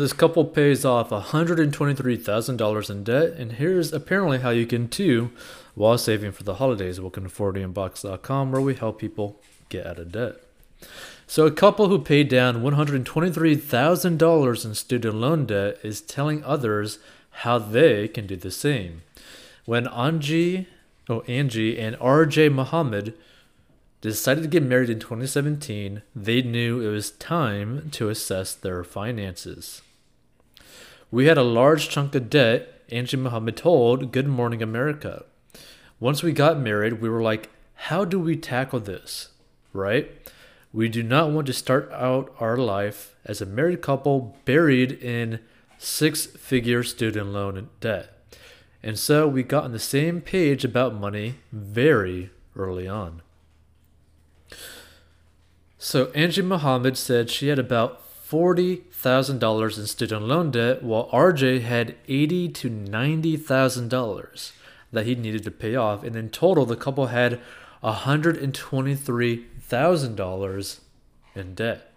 this couple pays off $123,000 in debt, and here's apparently how you can too while saving for the holidays. Welcome to 40inbox.com where we help people get out of debt. So, a couple who paid down $123,000 in student loan debt is telling others how they can do the same. When Angie, oh, Angie and RJ Muhammad decided to get married in 2017, they knew it was time to assess their finances. We had a large chunk of debt, Angie Muhammad told Good Morning America. Once we got married, we were like, how do we tackle this? Right? We do not want to start out our life as a married couple buried in six figure student loan debt. And so we got on the same page about money very early on. So Angie Muhammad said she had about $40,000 in student loan debt, while RJ had 80 to $90,000 that he needed to pay off. And in total, the couple had $123,000 in debt.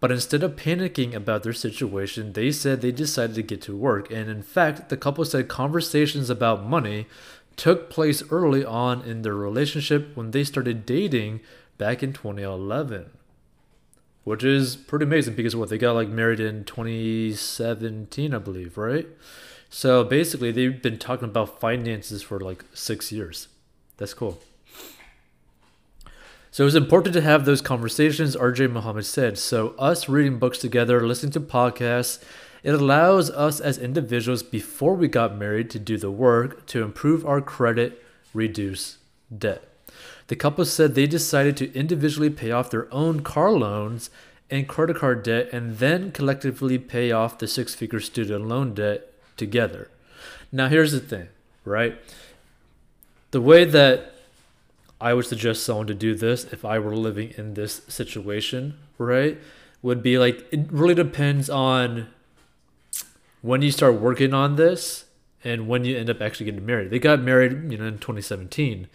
But instead of panicking about their situation, they said they decided to get to work. And in fact, the couple said conversations about money took place early on in their relationship when they started dating back in 2011 which is pretty amazing because what they got like married in 2017, I believe, right? So basically, they've been talking about finances for like six years. That's cool. So it was important to have those conversations, RJ Muhammad said. So, us reading books together, listening to podcasts, it allows us as individuals before we got married to do the work to improve our credit, reduce debt. The couple said they decided to individually pay off their own car loans and credit card debt and then collectively pay off the six figure student loan debt together. Now, here's the thing, right? The way that I would suggest someone to do this if I were living in this situation, right, would be like it really depends on when you start working on this and when you end up actually getting married. They got married, you know, in 2017,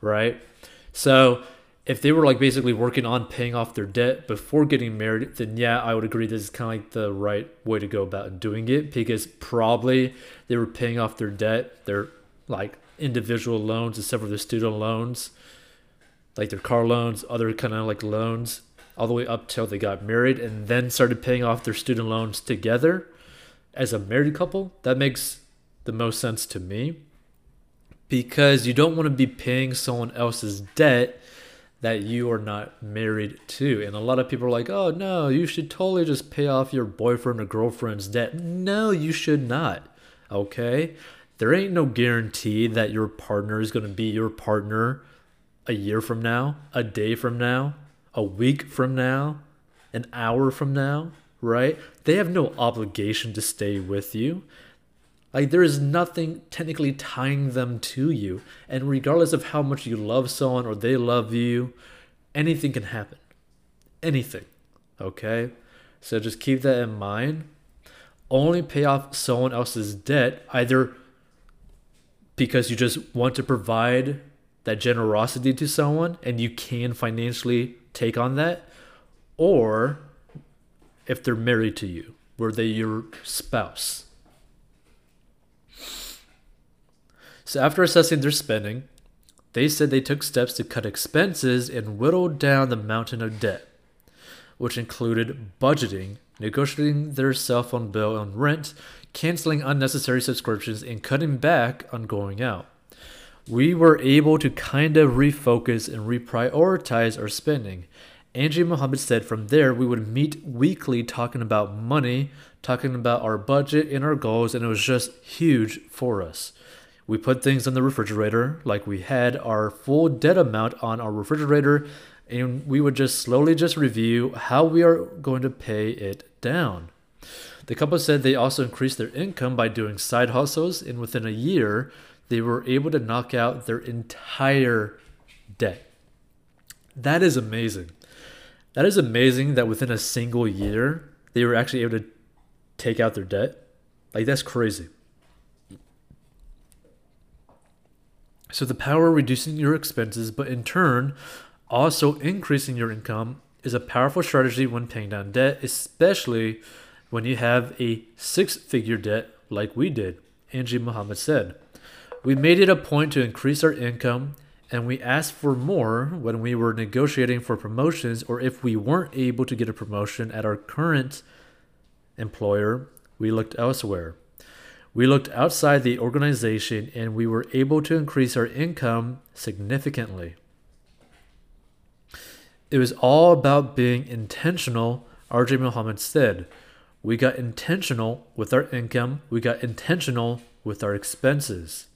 right? So if they were like basically working on paying off their debt before getting married, then yeah, I would agree this is kind of like the right way to go about doing it because probably they were paying off their debt, their like individual loans except for their student loans, like their car loans, other kind of like loans, all the way up till they got married and then started paying off their student loans together as a married couple. That makes the most sense to me because you don't want to be paying someone else's debt that you are not married to. And a lot of people are like, oh no, you should totally just pay off your boyfriend or girlfriend's debt. No, you should not. Okay? There ain't no guarantee that your partner is going to be your partner a year from now, a day from now, a week from now, an hour from now, right? They have no obligation to stay with you. Like there is nothing technically tying them to you. And regardless of how much you love someone or they love you, anything can happen. Anything. Okay? So just keep that in mind. Only pay off someone else's debt either because you just want to provide that generosity to someone and you can financially take on that, or if they're married to you, were they your spouse? So after assessing their spending, they said they took steps to cut expenses and whittled down the mountain of debt, which included budgeting, negotiating their cell phone bill and rent, canceling unnecessary subscriptions, and cutting back on going out. We were able to kind of refocus and reprioritize our spending. Angie Muhammad said from there we would meet weekly talking about money, talking about our budget and our goals, and it was just huge for us. We put things in the refrigerator, like we had our full debt amount on our refrigerator, and we would just slowly just review how we are going to pay it down. The couple said they also increased their income by doing side hustles, and within a year, they were able to knock out their entire debt. That is amazing. That is amazing that within a single year, they were actually able to take out their debt. Like, that's crazy. So the power of reducing your expenses, but in turn also increasing your income, is a powerful strategy when paying down debt, especially when you have a six figure debt like we did, Angie Muhammad said. We made it a point to increase our income and we asked for more when we were negotiating for promotions or if we weren't able to get a promotion at our current employer, we looked elsewhere. We looked outside the organization and we were able to increase our income significantly. It was all about being intentional, RJ Muhammad said. We got intentional with our income, we got intentional with our expenses.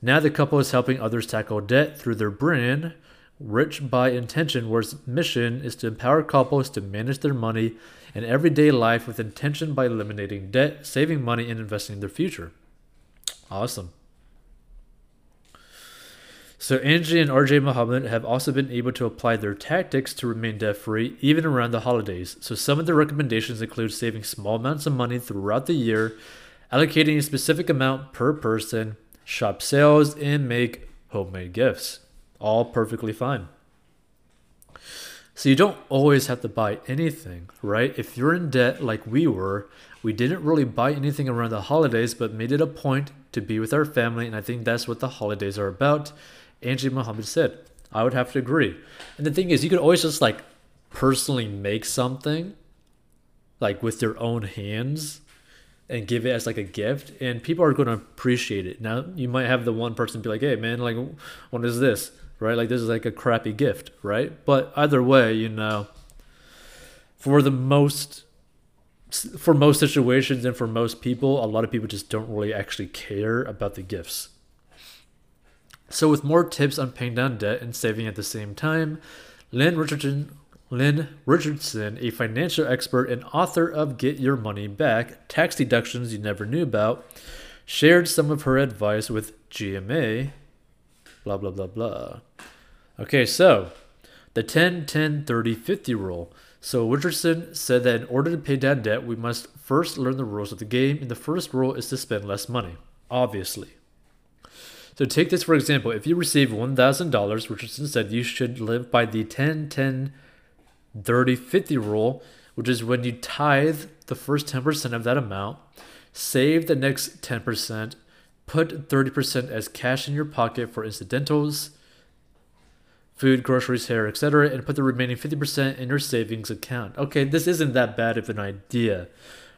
Now the couple is helping others tackle debt through their brand, Rich by Intention, where its mission is to empower couples to manage their money and everyday life with intention by eliminating debt, saving money, and investing in their future. Awesome. So Angie and RJ Muhammad have also been able to apply their tactics to remain debt free even around the holidays. So some of the recommendations include saving small amounts of money throughout the year, allocating a specific amount per person, shop sales, and make homemade gifts. All perfectly fine. So you don't always have to buy anything, right? If you're in debt like we were, we didn't really buy anything around the holidays, but made it a point to be with our family, and I think that's what the holidays are about. Angie Muhammad said. I would have to agree. And the thing is, you could always just like personally make something, like with your own hands, and give it as like a gift and people are going to appreciate it now you might have the one person be like hey man like what is this right like this is like a crappy gift right but either way you know for the most for most situations and for most people a lot of people just don't really actually care about the gifts so with more tips on paying down debt and saving at the same time lynn richardson Lynn Richardson, a financial expert and author of Get Your Money Back Tax Deductions You Never Knew About, shared some of her advice with GMA. Blah, blah, blah, blah. Okay, so the 10 10 30 50 rule. So Richardson said that in order to pay down debt, we must first learn the rules of the game, and the first rule is to spend less money, obviously. So take this for example. If you receive $1,000, Richardson said you should live by the 10 10 30 50 rule, which is when you tithe the first 10% of that amount, save the next 10%, put 30% as cash in your pocket for incidentals, food, groceries, hair, etc., and put the remaining 50% in your savings account. Okay, this isn't that bad of an idea,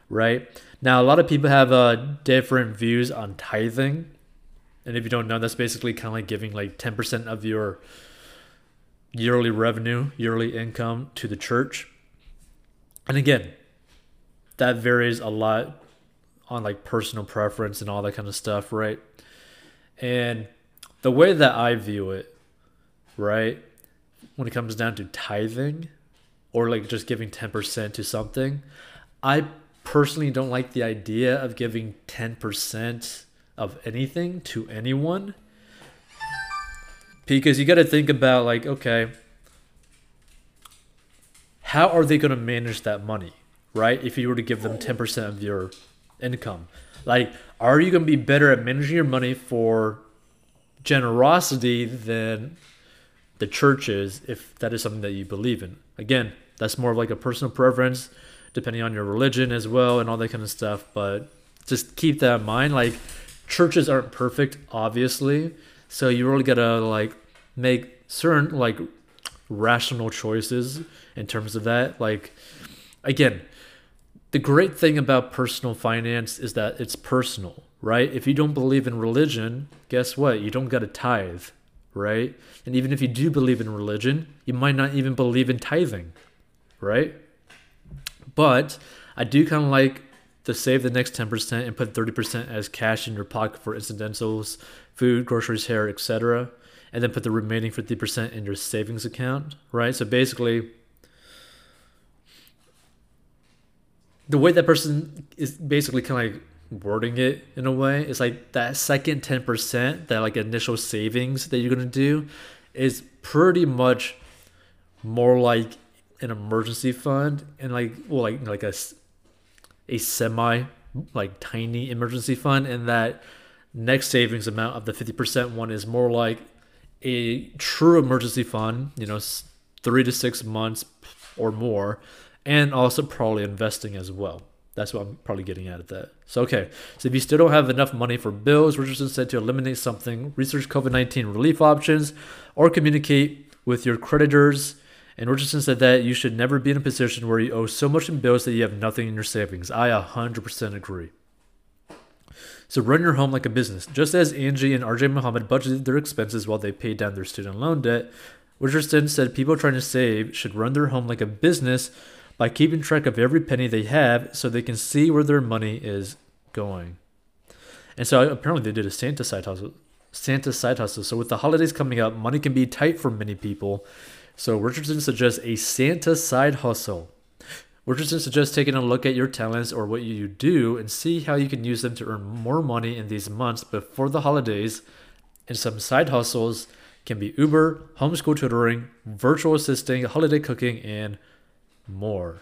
right? Now, a lot of people have uh, different views on tithing. And if you don't know, that's basically kind of like giving like 10% of your yearly revenue, yearly income to the church. And again, that varies a lot on like personal preference and all that kind of stuff, right? And the way that I view it, right, when it comes down to tithing or like just giving 10% to something, I personally don't like the idea of giving 10% of anything to anyone because you got to think about like okay how are they going to manage that money right if you were to give them 10% of your income. Like are you going to be better at managing your money for generosity than the church is if that is something that you believe in? Again that's more of like a personal preference depending on your religion as well and all that kind of stuff but just keep that in mind. Like churches aren't perfect obviously so you really gotta like make certain like rational choices in terms of that. Like again, the great thing about personal finance is that it's personal, right? If you don't believe in religion, guess what? You don't got to tithe, right? And even if you do believe in religion, you might not even believe in tithing, right? But I do kind of like to save the next 10% and put 30% as cash in your pocket for incidentals, food, groceries, hair, etc. And then put the remaining 50% in your savings account, right? So basically, the way that person is basically kind of like wording it in a way is like that second 10% that like initial savings that you're going to do is pretty much more like an emergency fund and like well like like a a semi like tiny emergency fund. And that next savings amount of the 50% one is more like a true emergency fund you know 3 to 6 months or more and also probably investing as well That's what I'm probably getting at at that. So, okay. So, if you still don't have enough money for bills, Richardson said to eliminate something, research COVID 19 relief options, or communicate with your creditors. And Richardson said that you should never be in a position where you owe so much in bills that you have nothing in your savings. I 100% agree. So, run your home like a business. Just as Angie and RJ Muhammad budgeted their expenses while they paid down their student loan debt, Richardson said people trying to save should run their home like a business by keeping track of every penny they have so they can see where their money is going. And so apparently they did a Santa side hustle. Santa side hustle. So with the holidays coming up, money can be tight for many people. So Richardson suggests a Santa side hustle. Richardson suggests taking a look at your talents or what you do and see how you can use them to earn more money in these months before the holidays. And some side hustles can be Uber, homeschool tutoring, virtual assisting, holiday cooking, and more.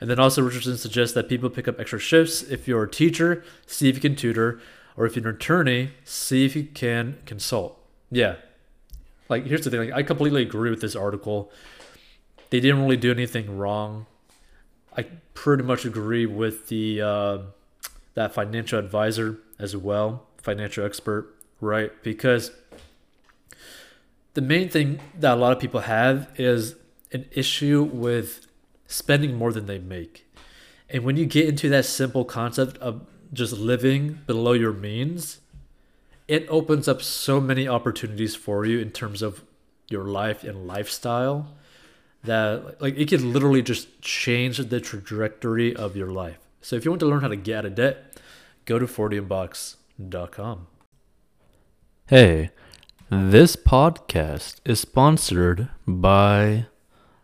And then also Richardson suggests that people pick up extra shifts. If you're a teacher, see if you can tutor, or if you're an attorney, see if you can consult. Yeah. Like here's the thing, like I completely agree with this article. They didn't really do anything wrong. I pretty much agree with the uh, that financial advisor as well, financial expert, right? Because the main thing that a lot of people have is an issue with spending more than they make. And when you get into that simple concept of just living below your means, it opens up so many opportunities for you in terms of your life and lifestyle that like it can literally just change the trajectory of your life. So if you want to learn how to get out of debt, go to 40inbox.com. Hey, this podcast is sponsored by